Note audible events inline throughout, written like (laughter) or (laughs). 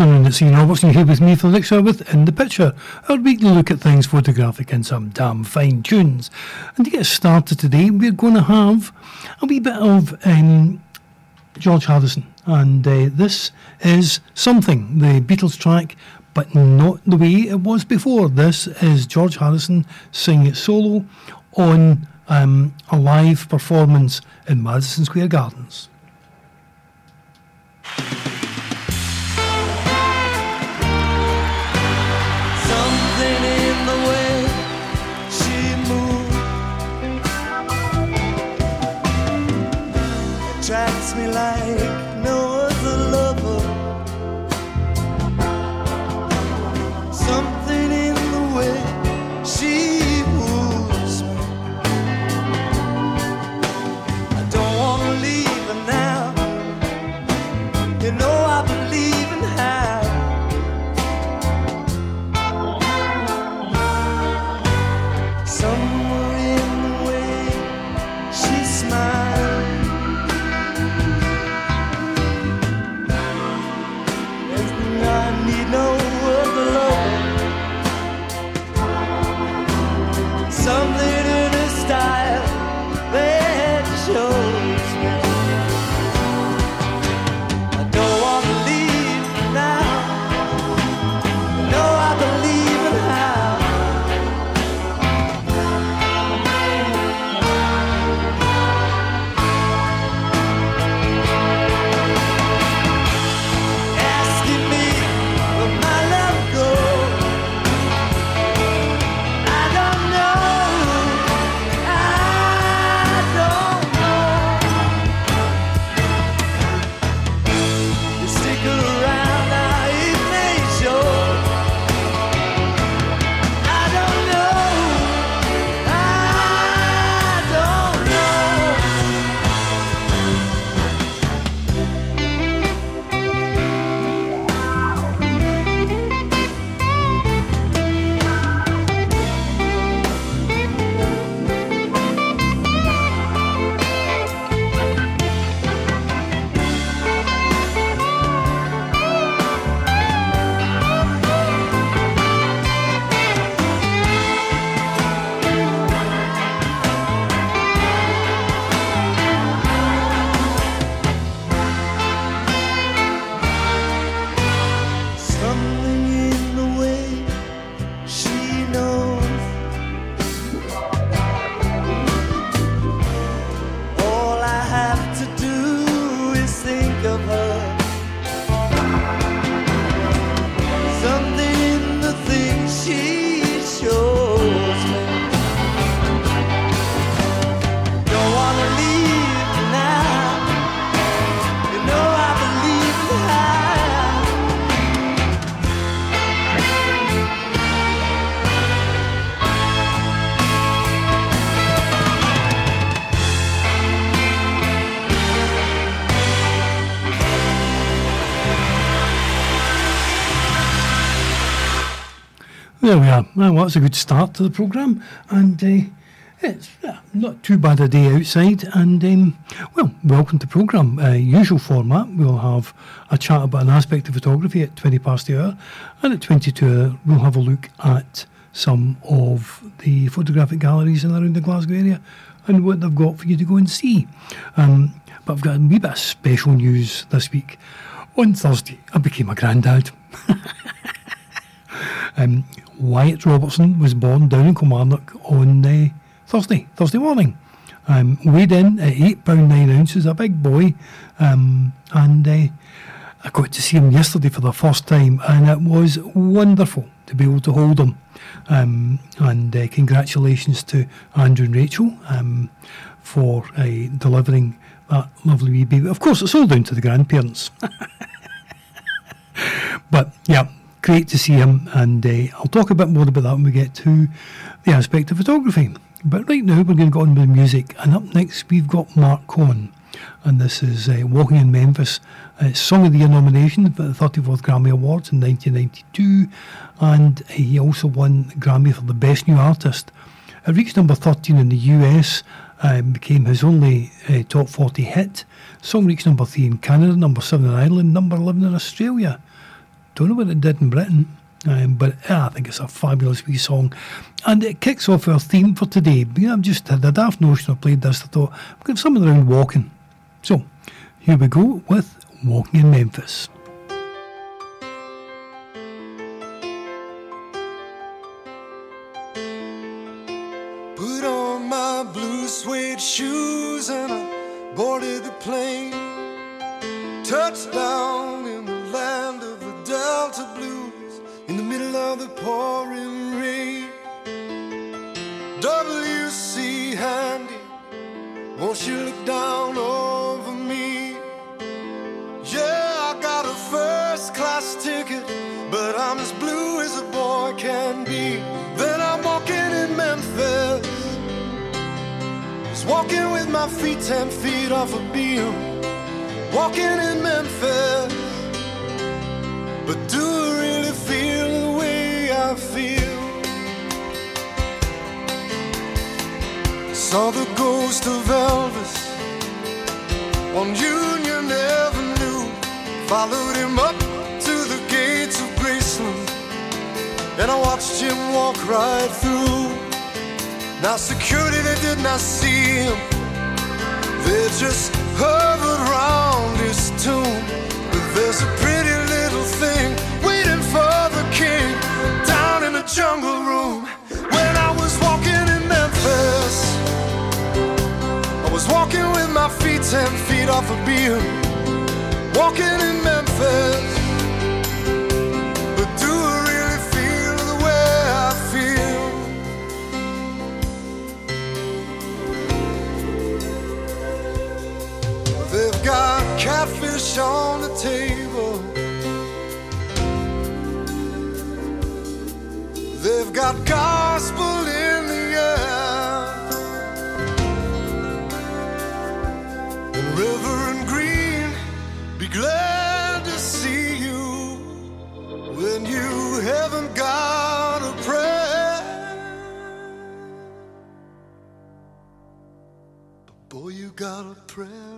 afternoon, it's Ian Robertson here with me for the next hour with In the Picture, our weekly look at things photographic and some damn fine tunes. And to get started today, we're going to have a wee bit of um, George Harrison. And uh, this is something, the Beatles track, but not the way it was before. This is George Harrison singing it solo on um, a live performance in Madison Square Gardens. There we are. Well, that's a good start to the programme. And uh, it's not too bad a day outside. And, um, well, welcome to the programme. Uh, usual format, we'll have a chat about an aspect of photography at 20 past the hour. And at 22 hour, we'll have a look at some of the photographic galleries in around the Glasgow area and what they've got for you to go and see. Um, but I've got a wee bit of special news this week. On Thursday, I became a granddad. (laughs) um, Wyatt Robertson was born down in Kilmarnock on uh, Thursday, Thursday morning. Um, weighed in at eight pound nine ounces, a big boy, um, and uh, I got to see him yesterday for the first time, and it was wonderful to be able to hold him. Um, and uh, congratulations to Andrew and Rachel um, for uh, delivering that lovely wee baby. Of course, it's all down to the grandparents. (laughs) but yeah, great to see him, and uh, I'll talk a bit more about that when we get to the aspect of photography. But right now, we're going to go on with music, and up next, we've got Marc Cohn, and this is uh, Walking in Memphis. Uh, Song of the Year nomination for the 34th Grammy Awards in 1992, and he also won Grammy for the Best New Artist. It reached number 13 in the US, um, became his only uh, top 40 hit. Song reached number 3 in Canada, number 7 in Ireland, number 11 in Australia. Don't know what it did in Britain. Um, but yeah, I think it's a fabulous wee song. And it kicks off our theme for today. Yeah, I've just had a daft notion I played this. I thought, I've got something around walking. So, here we go with Walking in Memphis. Put on my blue suede shoes and I boarded the plane. Touchdown in the middle of the pouring rain. W.C. Handy, won't you look down over me? Yeah, I got a first class ticket, but I'm as blue as a boy can be. Then I'm walking in Memphis, just walking with my feet ten feet off a Beale. Walking in Memphis, but do I feel? Saw the ghost of Elvis on Union Avenue. Followed him up to the gates of Graceland, and I watched him walk right through. Now security they did not see him, they just hovered round his tomb. But there's a pretty little thing jungle room. When I was walking in Memphis, I was walking with my feet ten feet off a Beale. Walking in Memphis, but do I really feel the way I feel? They've got catfish on the table. Got gospel in the air. And Reverend Green, be glad to see you when you haven't got a prayer. But boy, you got a prayer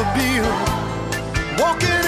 a Beale. Walking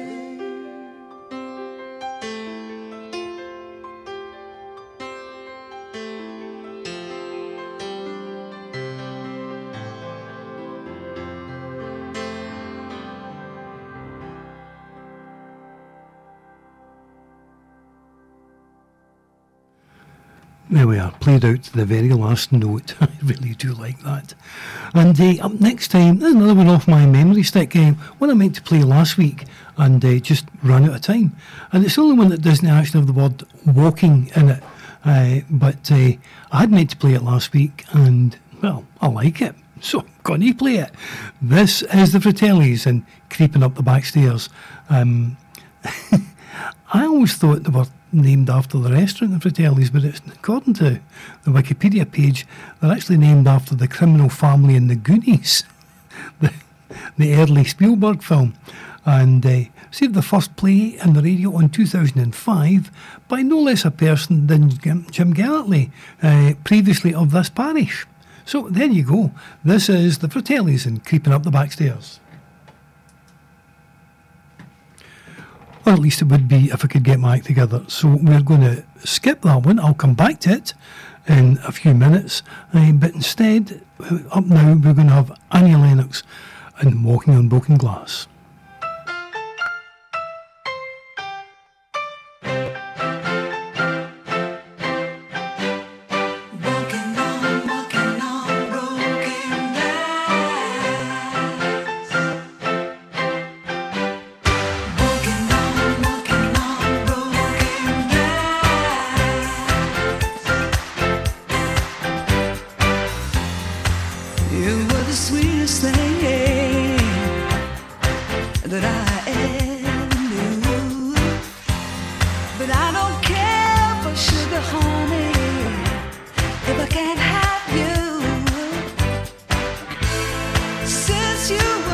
There we are, played out to the very last note. (laughs) I really do like that. And uh, up next time, there's another one off my memory stick. Uh, one I meant to play last week and uh, just ran out of time. And it's the only one that doesn't actually have the word walking in it. Uh, but uh, I had meant to play it last week and, well, I like it. (laughs) So I'm going to play it. This is the Fratellis and Creeping Up the Backstairs. Um, (laughs) I always thought they were named after the restaurant, the Fratellis, but it's, according to the Wikipedia page, they're actually named after the criminal family in the Goonies. (laughs) the, the early Spielberg film and uh, received the first play in the radio in 2005 by no less a person than Jim Gellatly, uh, previously of this parish. So there you go. This is the Fratellis and Creeping Up the Backstairs. At least it would be if I could get my act together. So we're going to skip that one. I'll come back to it in a few minutes. Uh, but instead, uh, up now, we're going to have Annie Lennox and Walking on Broken Glass. you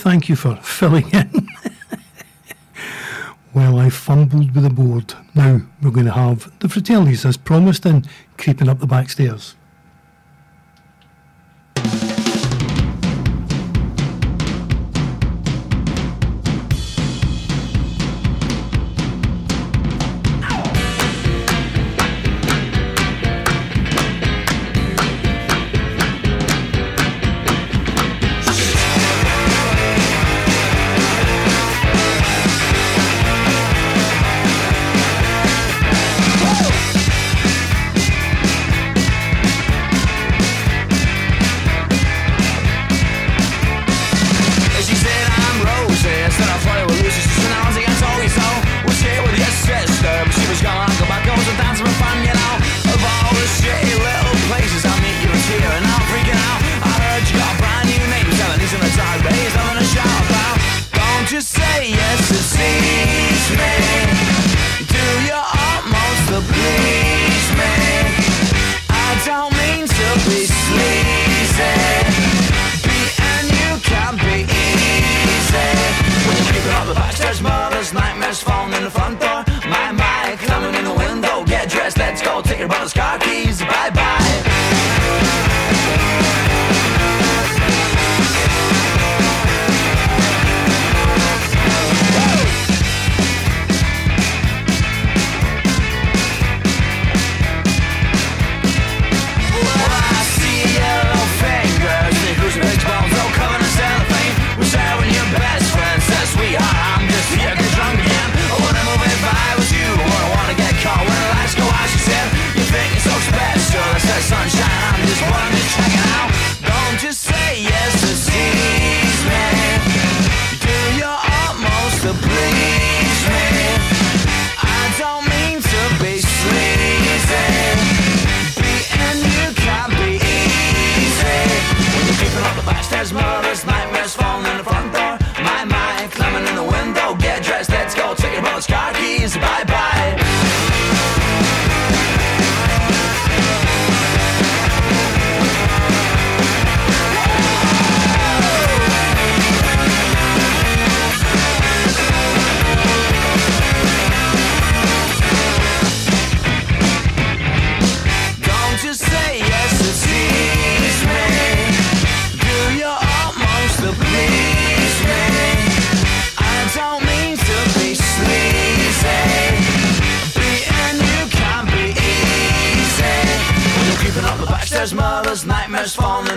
thank you for filling in. well, I fumbled with the board. Now we're going to have the Fratellis as promised and creeping up the back stairs.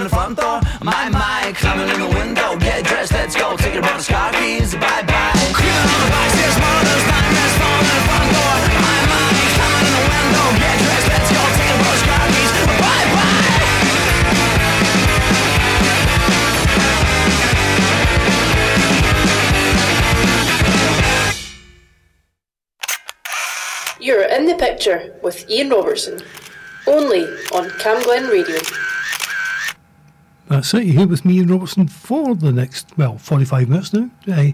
In the front door. My climbing in the window. Get dressed, let's go. Take brother's car keys. Bye bye. The backstairs, mother's nightmares falling in the front door. My mind climbing in the window. Get dressed, let's go. Take your brother's car keys. Bye bye. You're in the picture with Ian Robertson, only on Camglen Radio. That's it. You're here with me and Robertson for the next, well, 45 minutes now. Uh,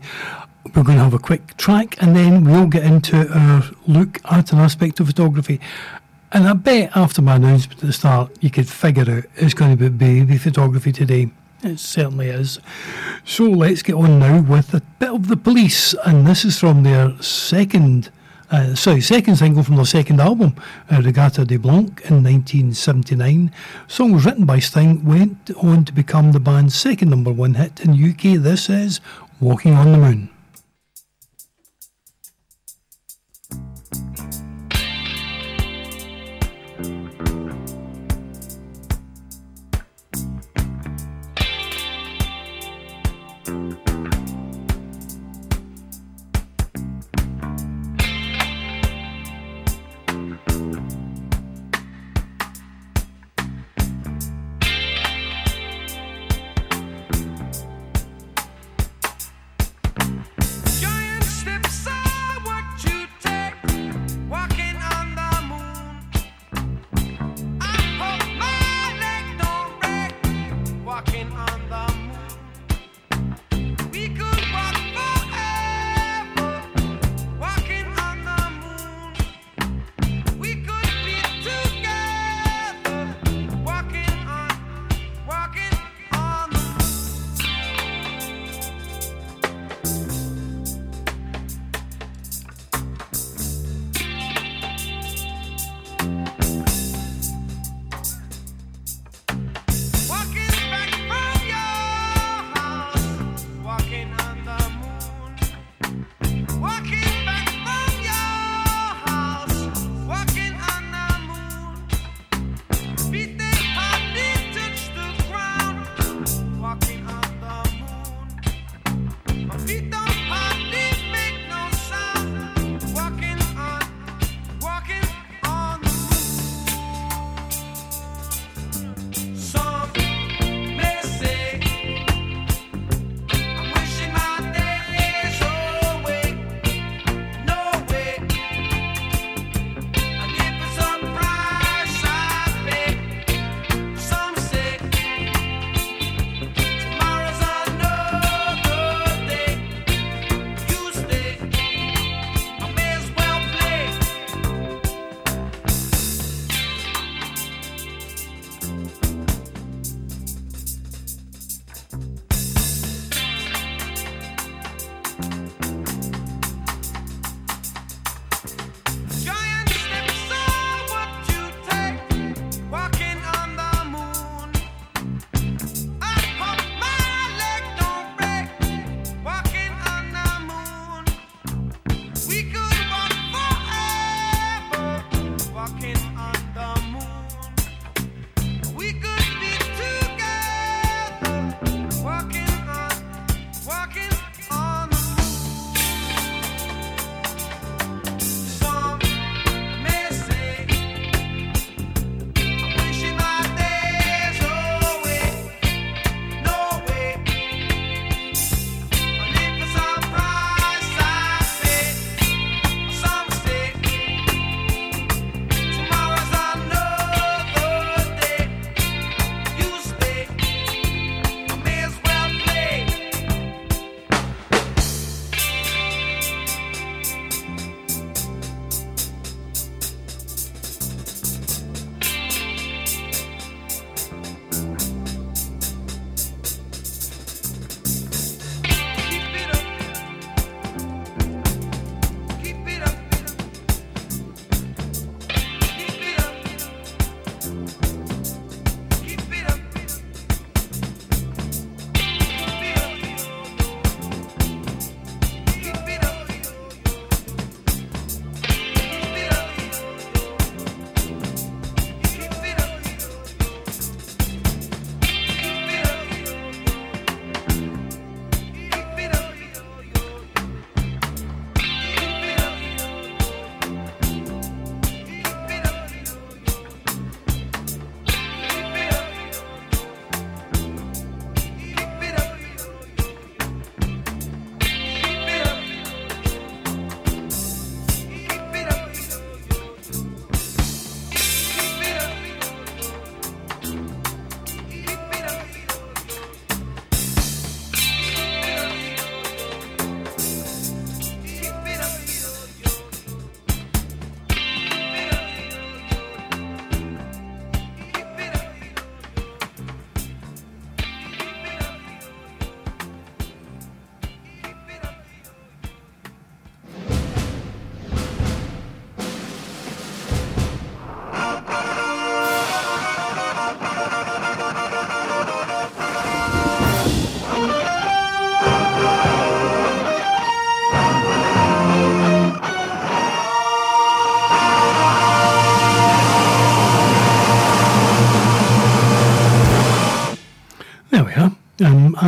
we're going to have a quick track and then we'll get into our look at an aspect of photography. And I bet after my announcement at the start, you could figure out it's going to be baby photography today. It certainly is. So let's get on now with a bit of the police. And this is from their second uh, sorry, second single from their second album, uh, Reggatta de Blanc, in 1979. Song was written by Sting, went on to become the band's second number one hit in the UK. This is Walking on the Moon.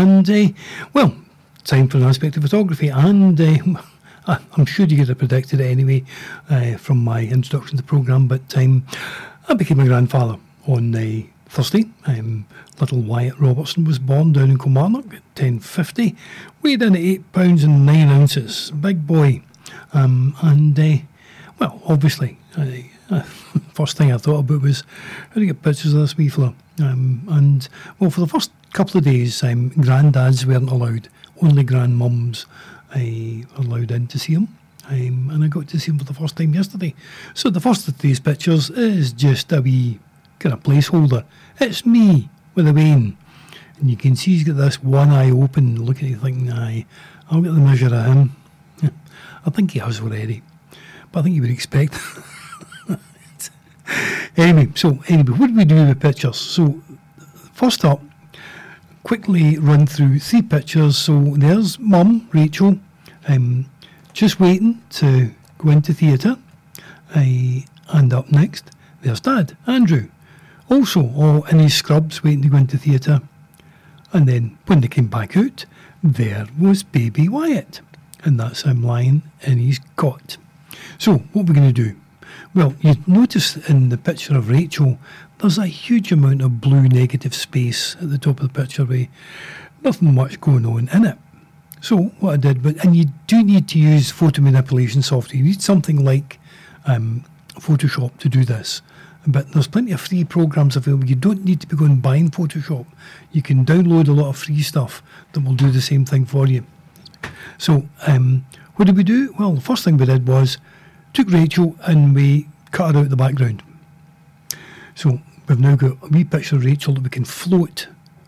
And, uh, well, time for an aspect of photography. And uh, (laughs) I'm sure you could have predicted it anyway uh, from my introduction to the programme, but um, I became a grandfather on uh, Thursday. Um, little Wyatt Robertson was born down in Kilmarnock at 1050, weighed in at 8 pounds and 9 ounces. Big boy. Um, and, uh, well, obviously, uh, (laughs) first thing I thought about was how to get pictures of this wee fella. Um, and, well, for the first couple of days, um, granddads weren't allowed, only grandmums uh, allowed in to see him. Um, and I got to see him for the first time yesterday. So the first of these pictures is just a wee kind of placeholder. It's me with a vein. And you can see he's got this one eye open, looking at you thinking, aye, I'll get the measure of him. (laughs) I think he has already. But I think you would expect. (laughs) anyway, so anyway, what do we do with pictures? So first up, quickly run through three pictures. So there's mum, Rachel, um, just waiting to go into theatre. Uh, and up next, there's dad, Andrew, also all in his scrubs waiting to go into theatre. And then when they came back out, there was baby Wyatt. And that's him lying in his cot. So, what we're going to do? Well, you notice in the picture of Rachel, there's a huge amount of blue negative space at the top of the picture with nothing much going on in it. So what I did, but and you do need to use photo manipulation software. You need something like um, Photoshop to do this. But there's plenty of free programs available. You don't need to be going buying Photoshop. You can download a lot of free stuff that will do the same thing for you. So um, what did we do? Well, the first thing we did was took Rachel and we cut her out the background. So we've now got a wee picture of Rachel that we can float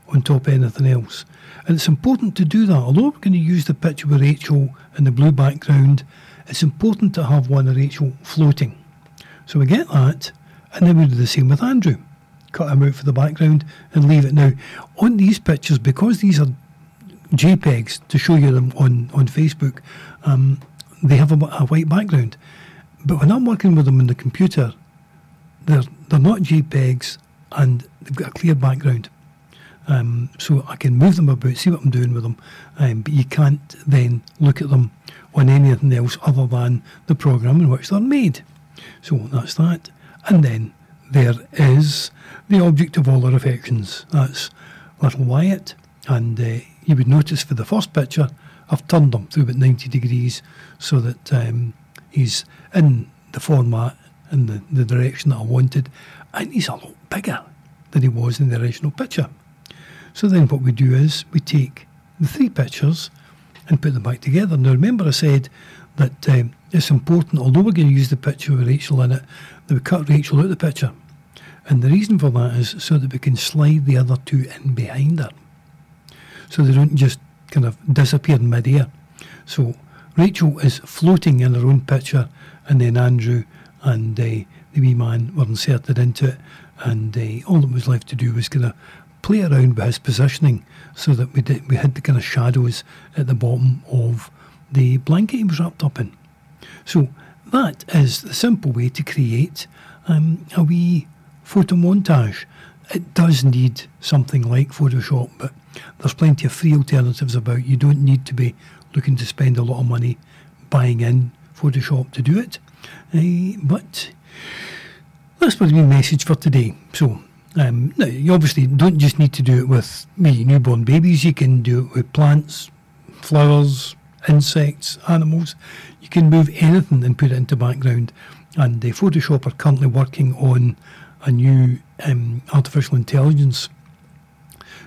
on top of anything else. And it's important to do that. Although we're going to use the picture with Rachel in the blue background, it's important to have one of Rachel floating. So we get that, and then we do the same with Andrew. Cut him out for the background and leave it. Now, on these pictures, because these are JPEGs to show you them on, on Facebook, um, they have a, a white background. But when I'm working with them on the computer, they're, they're not JPEGs and they've got a clear background. Um, so I can move them about, see what I'm doing with them, um, but you can't then look at them on anything else other than the program in which they're made. So that's that. And then there is the object of all our affections. That's little Wyatt. And uh, you would notice for the first picture, I've turned him through about 90 degrees so that um, he's in the format in the, the direction that I wanted. And he's a lot bigger than he was in the original picture. So then what we do is we take the three pictures and put them back together. Now remember I said that um, it's important, although we're going to use the picture with Rachel in it, that we cut Rachel out of the picture. And the reason for that is so that we can slide the other two in behind her. So they don't just kind of disappear in mid-air. So Rachel is floating in her own picture, and then Andrew and uh, the wee man were inserted into it. And uh, all that was left to do was kind of play around with his positioning so that we did, we had the kind of shadows at the bottom of the blanket he was wrapped up in. So that is the simple way to create um, a wee photo montage. It does need something like Photoshop, but there's plenty of free alternatives about. You don't need to be looking to spend a lot of money buying in Photoshop to do it. Uh, but that's my message for today. So um, now, you obviously don't just need to do it with me, newborn babies. You can do it with plants, flowers, insects, animals. You can move anything and put it into background. And the Photoshop are currently working on a new um, artificial intelligence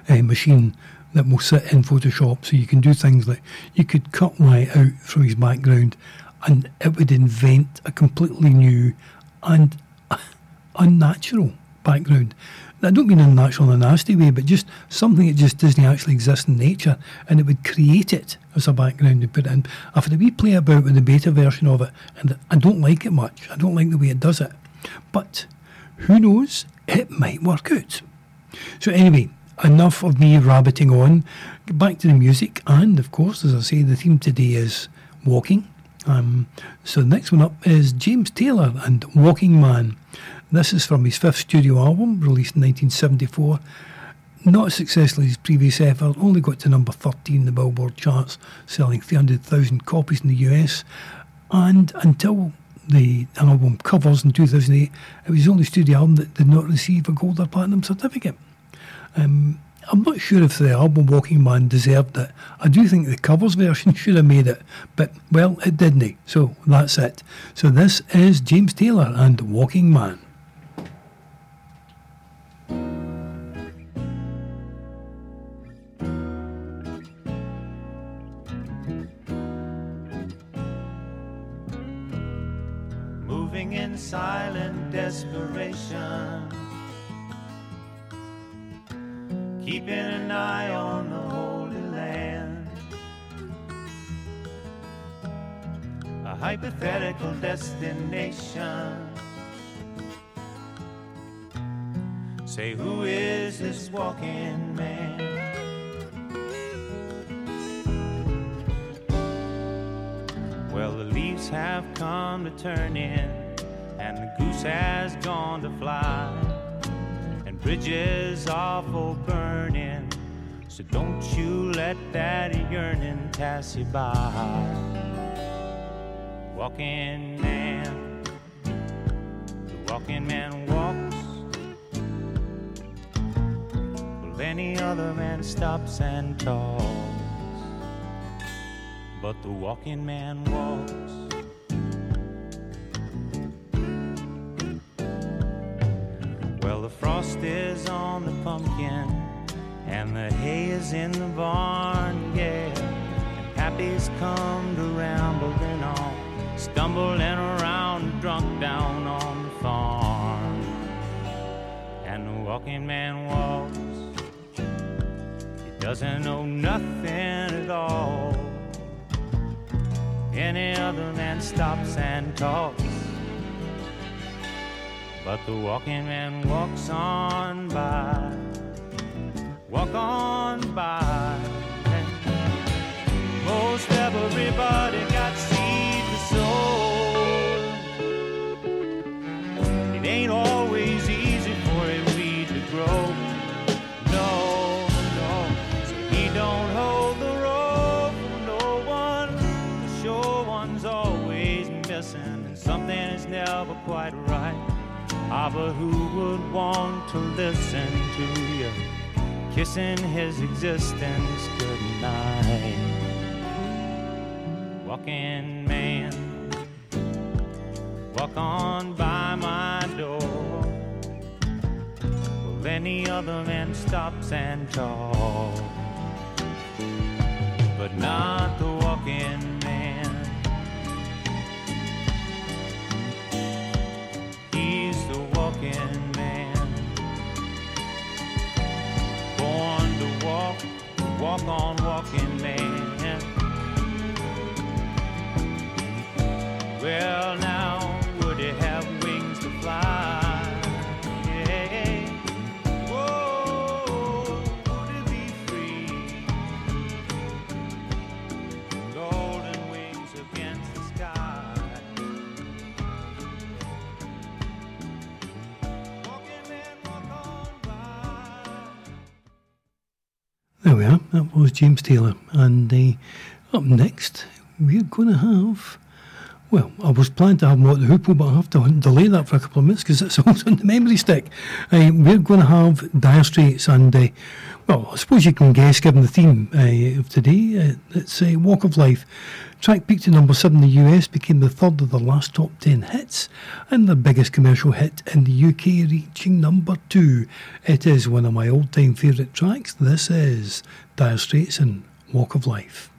uh, machine that will sit in Photoshop. So you can do things like you could cut Wyatt out from his background and it would invent a completely new and (laughs) unnatural background. I don't mean unnatural in a nasty way, but just something that just doesn't actually exist in nature, and it would create it as a background and put in. I've had a wee play about with the beta version of it, and I don't like it much. I don't like the way it does it. But who knows? It might work out. So, anyway, enough of me rabbiting on. Back to the music, and of course, as I say, the theme today is walking. Um, so, the next one up is James Taylor and Walking Man. This is from his fifth studio album, released in 1974. not as successfully as his previous effort, only got to number 13 in the Billboard charts, selling 300,000 copies in the US. And until the album covers in 2008, it was the only studio album that did not receive a gold or platinum certificate. Um, I'm not sure if the album Walking Man deserved it. I do think the covers version should have made it, but well, it didn't. Eh? So that's it. So this is James Taylor and Walking Man. Moving in silent desperation. Keeping an eye on the Holy Land. A hypothetical destination. Say, who is this walking man? Well, the leaves have come to turn in, and the goose has gone to fly, bridges are for burning. So don't you let that yearning pass you by. Walking man, the walking man walks. Well, any other man stops and talks but the walking man walks. Is on the pumpkin, and the hay is in the barn, yeah. And Pappy's come to rambling on, stumbling around, drunk down on the farm. And the walking man walks, he doesn't know nothing at all. Any other man stops and talks. But the walking man walks on by. Walk on by. Most everybody got seed to sow. It ain't always easy for a weed to grow. No, no. So he don't hold the rope for no one. The sure one's always missing, and something is never quite right. Ah, but who would want to listen to you? Kissing his existence goodnight. Walking man, walk on by my door. Well, any other man stops and talks, but not the walking was James Taylor. And uh, up next, we're going to have. Well, I was planning to have Mott the Hoople, but I have to delay that for a couple of minutes because it's (laughs) also on the memory stick. Uh, we're going to have Dire Straits, and uh, well, I suppose you can guess, given the theme uh, of today, uh, it's uh, Walk of Life. Track peaked at number seven in the US, became the third of the last top ten hits, and the biggest commercial hit in the UK, reaching number two. It is one of my all-time favourite tracks. This is Dire Straits and Walk of Life.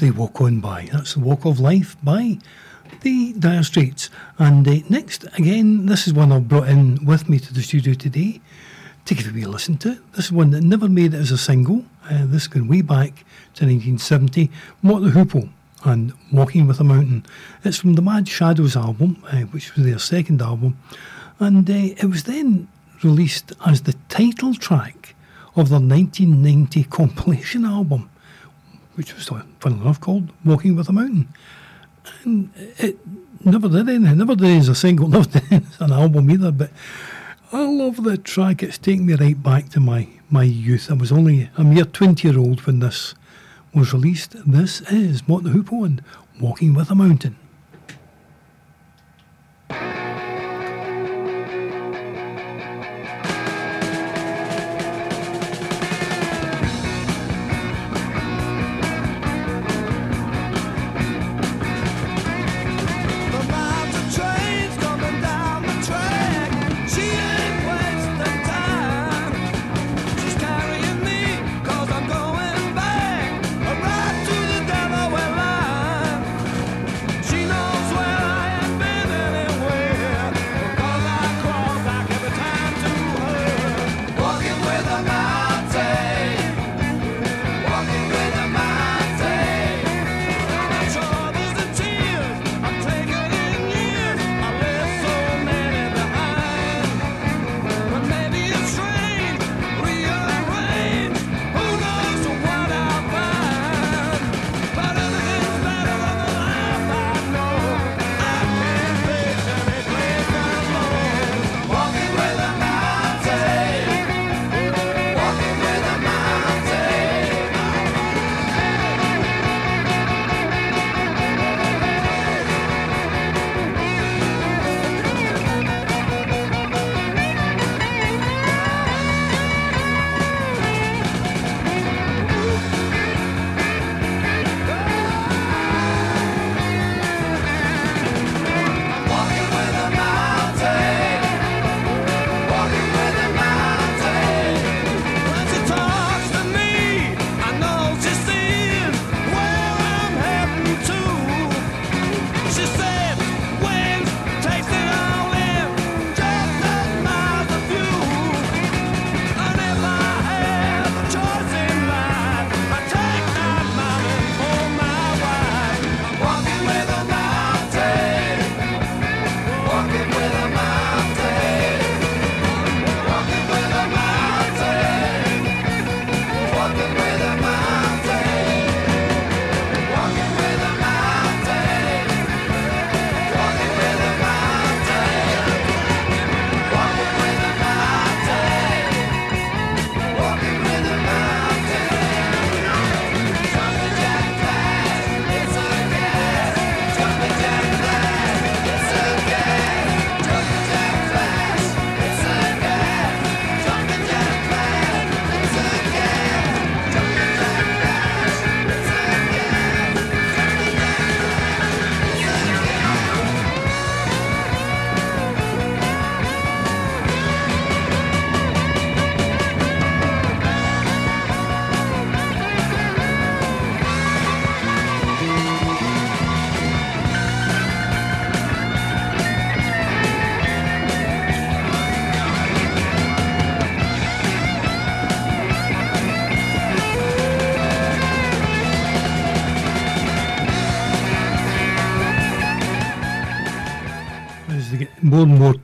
They walk on by. That's the Walk of Life by the Dire Straits. And uh, next, again, this is one I've brought in with me to the studio today to give a wee listen to. This is one that never made it as a single. Uh, this going way back to 1970. Mott the Hoople and Walking with a Mountain. It's from the Mad Shadows album, uh, which was their second album. And uh, it was then released as the title track of their 1990 compilation (laughs) album which was fun enough called Walking with a Mountain. And it never did anything, never did as a single, (laughs) never did as an album either, but I love the track. It's taken me right back to my, my youth. I was only a mere 20 year old when this was released. This is Mott the Hoople and Walking with a Mountain.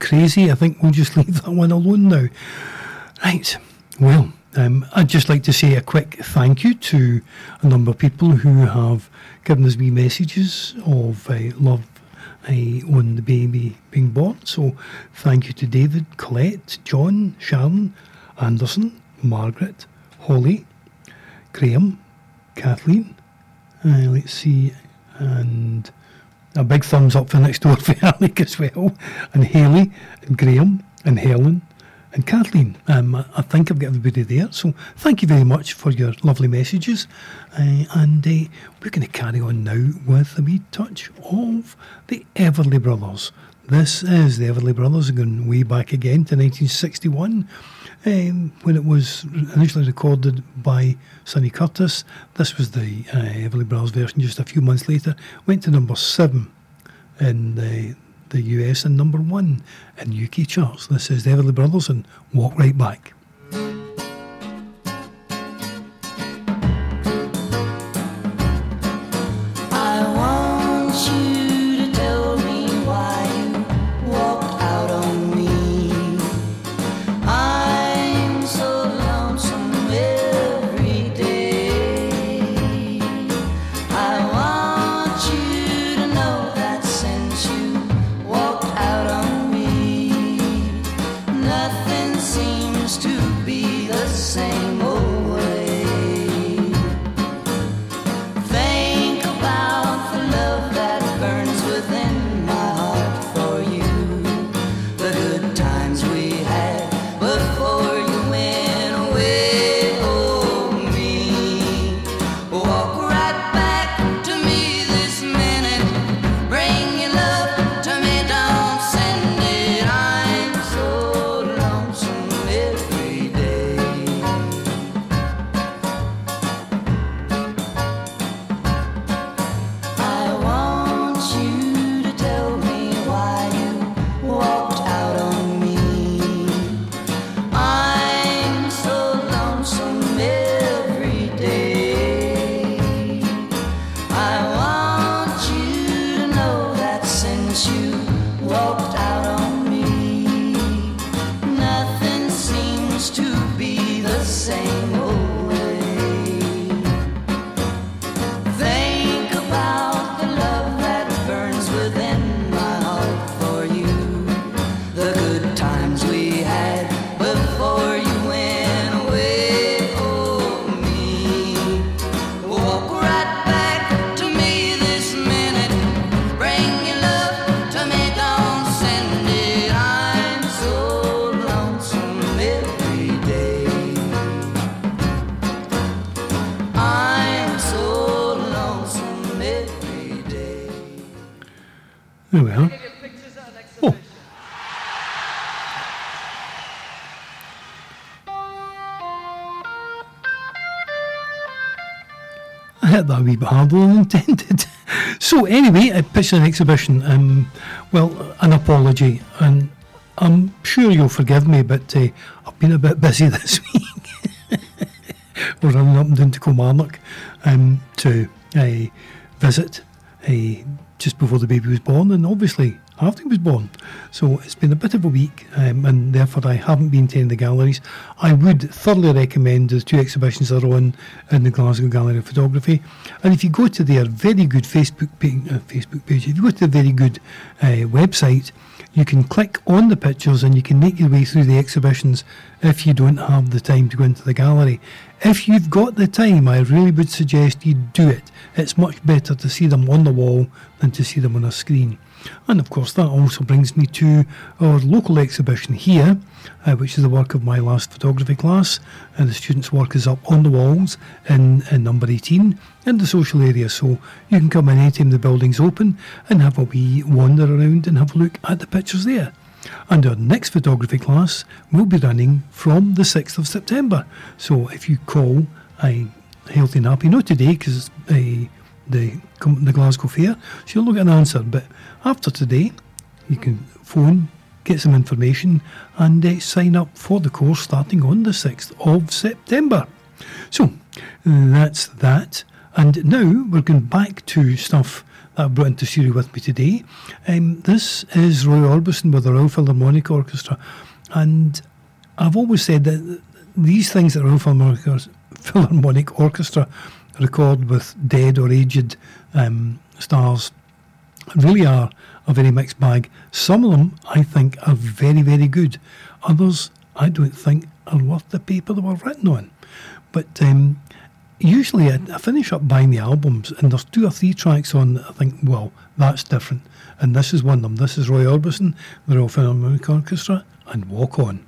Crazy. I think we'll just (laughs) leave that one alone now. Right. Well, um, I'd just like to say a quick thank you to a number of people who have given us wee messages of uh, love uh, on the baby being born. So thank you to David, Colette, John, Sharon, Anderson, Margaret, Holly, Graham, Kathleen. Uh, let's see, and a big thumbs up for next door (laughs) for Alec as well, and Haley, and Graham, and Helen, and Kathleen. Um, I think I've got everybody there. So thank you very much for your lovely messages. Uh, and uh, we're going to carry on now with a wee touch of the Everly Brothers. This is the Everly Brothers going way back again to 1961 um, when it was initially recorded by Sonny Curtis. This was the uh, Everly Brothers version just a few months later. Went to number seven in the, the US and number one in UK charts. This is the Everly Brothers and Walk Right Back. That wee bit harder than intended. (laughs) so anyway, I pitched an exhibition. Um, well, an apology, and I'm sure you'll forgive me, but uh, I've been a bit busy (laughs) this week. (laughs) We're running up and down to Kilmarnock um, to uh, visit uh, just before the baby was born, and obviously after he was born. So it's been a bit of a week, um, and therefore I haven't been to any of the galleries. I would thoroughly recommend the two exhibitions that are on in the Glasgow Gallery of Photography. And if you go to their very good Facebook page, uh, Facebook page, if you go to their very good uh, website, you can click on the pictures and you can make your way through the exhibitions if you don't have the time to go into the gallery. If you've got the time, I really would suggest you do it. It's much better to see them on the wall than to see them on a screen. And of course, that also brings me to our local exhibition here, uh, which is the work of my last photography class. And the students' work is up on the walls in, in number 18 in the social area. So you can come in anytime the building's open and have a wee wander around and have a look at the pictures there. And our next photography class will be running from the 6th of September. So if you call a healthy and happy, not today because it's uh, the the Glasgow Fair, so you'll not get an answer. But after today, you can phone, get some information, and uh, sign up for the course starting on the 6th of September. So that's that. And now we're going back to stuff that I brought into studio with me today. Um, this is Roy Orbison with the Royal Philharmonic Orchestra. And I've always said that these things that Royal Philharmonic, Or- Philharmonic Orchestra record with dead or aged um, stars really are a very mixed bag. Some of them I think are very, very good. Others I don't think are worth the paper they were written on. But um, usually I, I finish up buying the albums and there's two or three tracks on that I think, well, that's different. And this is one of them. This is Roy Orbison, the Royal Philharmonic Orchestra, and Walk On.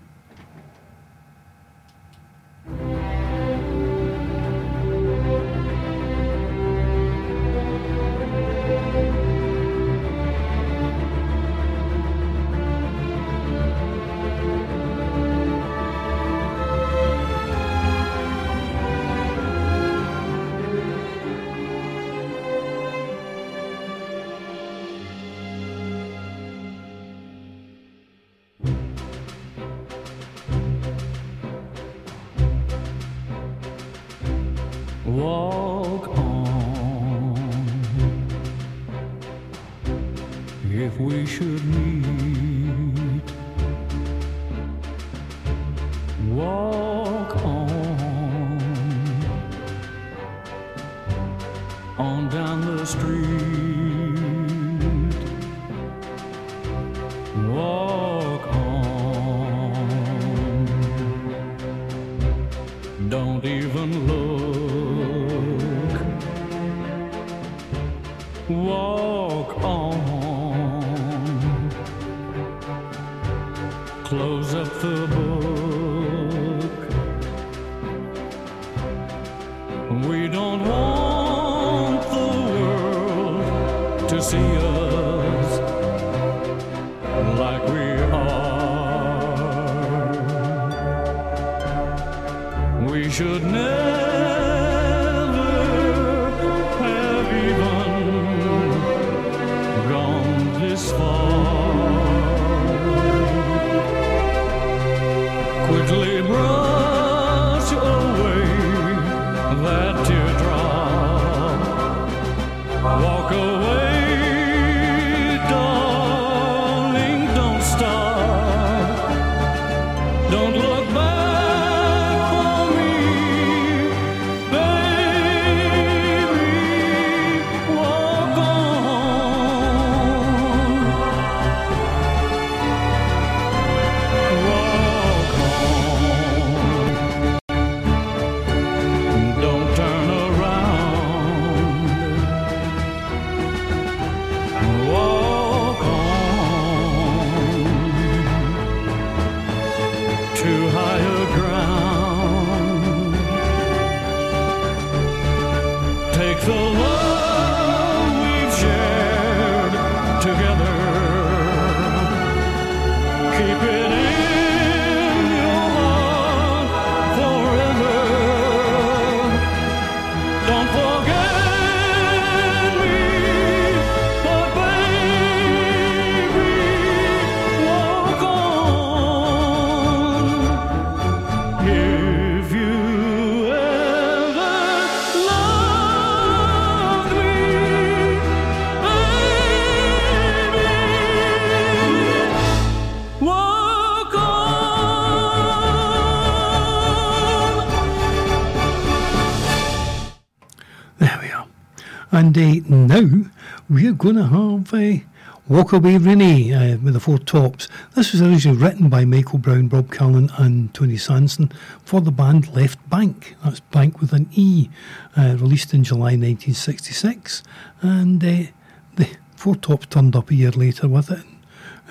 And uh, now we're going to have uh, Walk Away Renee uh, with the Four Tops. This was originally written by Michael Brown, Bob Callan, and Tony Sanson for the band Left Banke. That's Bank with an E, uh, released in July 1966. And uh, the Four Tops turned up a year later with it,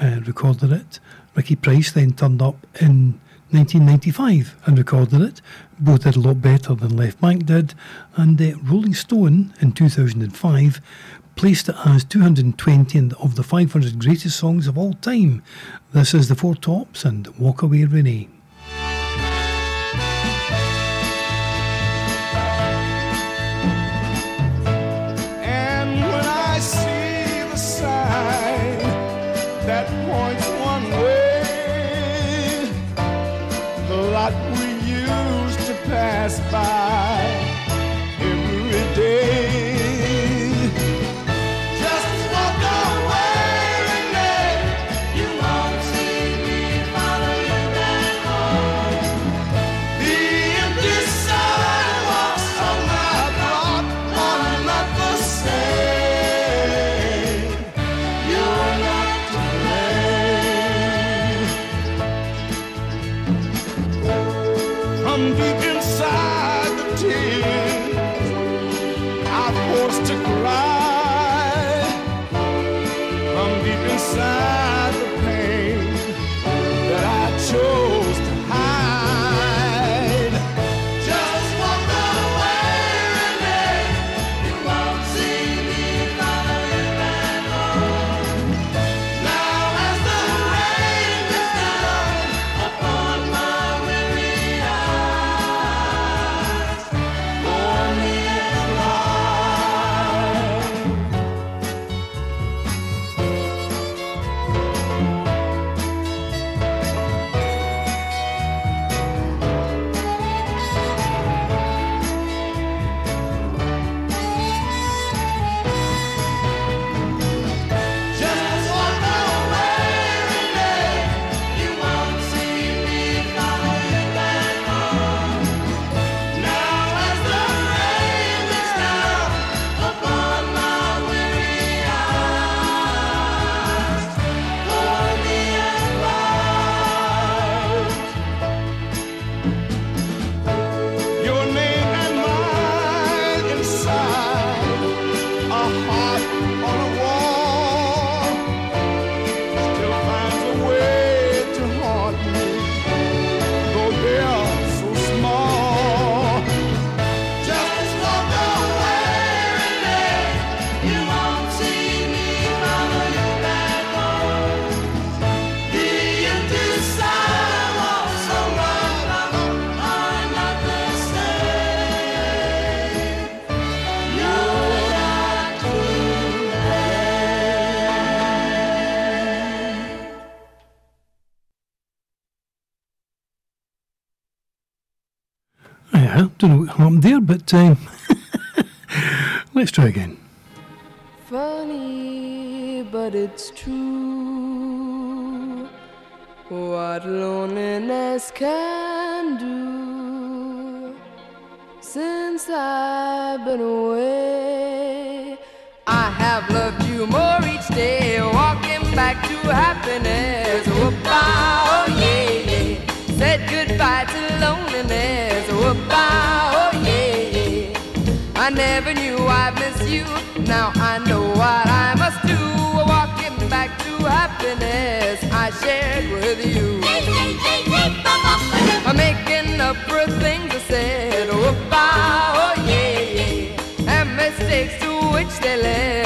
uh, recorded it. Ricky Price then turned up in 1995 and recorded it. Both did a lot better than Left Banke did. And uh, Rolling Stone in 2005 placed it as 220 of the 500 greatest songs of all time. This is the Four Tops and Walk Away Renee. Don't know what happened there, but um, (laughs) let's try again. Funny, but it's true. What loneliness can do. Since I've been away, I have loved you more each day. Walking back to happiness. Whoop-ah, oh yeah. Said goodbye to loneliness goodbye. Oh yeah, yeah. I never knew I'd miss you. Now I know what I must do. Walking back to happiness I shared with you. I'm making up for things I said. Goodbye. Oh yeah, yeah. And mistakes to which they led.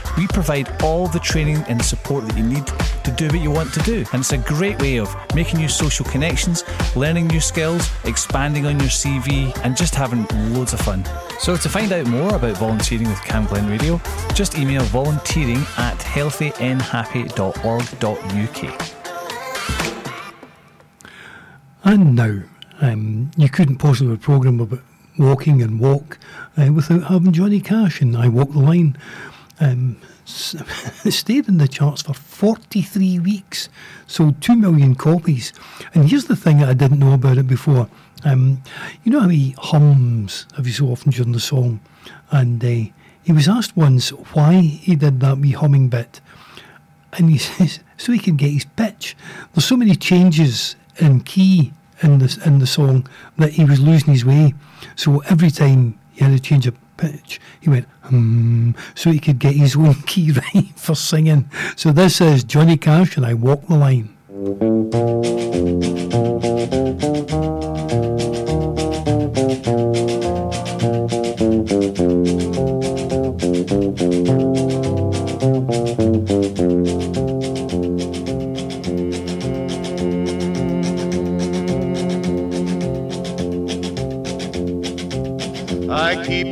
We provide all the training and support that you need to do what you want to do. And it's a great way of making new social connections, learning new skills, expanding on your CV, and just having loads of fun. So to find out more about volunteering with Camglen Radio, just email volunteering at healthynhappy.org.uk. And now, um, you couldn't possibly programme about walking and walk uh, without having Johnny Cash and I Walk the Line. Um, (laughs) stayed in the charts for 43 weeks, sold 2 million copies. And here's the thing that I didn't know about it before. Um, you know how he hums every so often during the song? And uh, he was asked once why he did that wee humming bit and he (laughs) says so he can get his pitch. There's so many changes in key in the in the song that he was losing his way. So every time he had to change of pitch, he went hmm, so he could get his (laughs) own key right for singing. So this is Johnny Cash and I Walk the Line.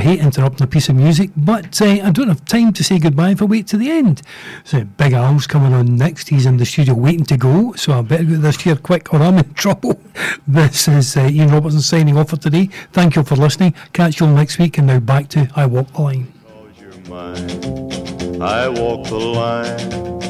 I hate interrupting a piece of music, but uh, I don't have time to say goodbye if I wait to the end. So Big Al's coming on next. He's in the studio waiting to go, so I better get this here quick or I'm in (laughs) trouble. This is uh, Ian Robertson signing off for today. Thank you for listening. Catch you all next week, and now back to I Walk the Line. I walk the line.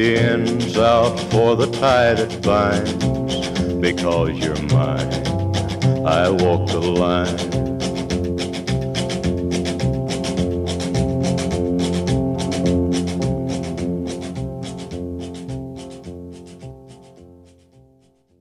The ends out for the tie that binds. Because you're mine, I walk the line.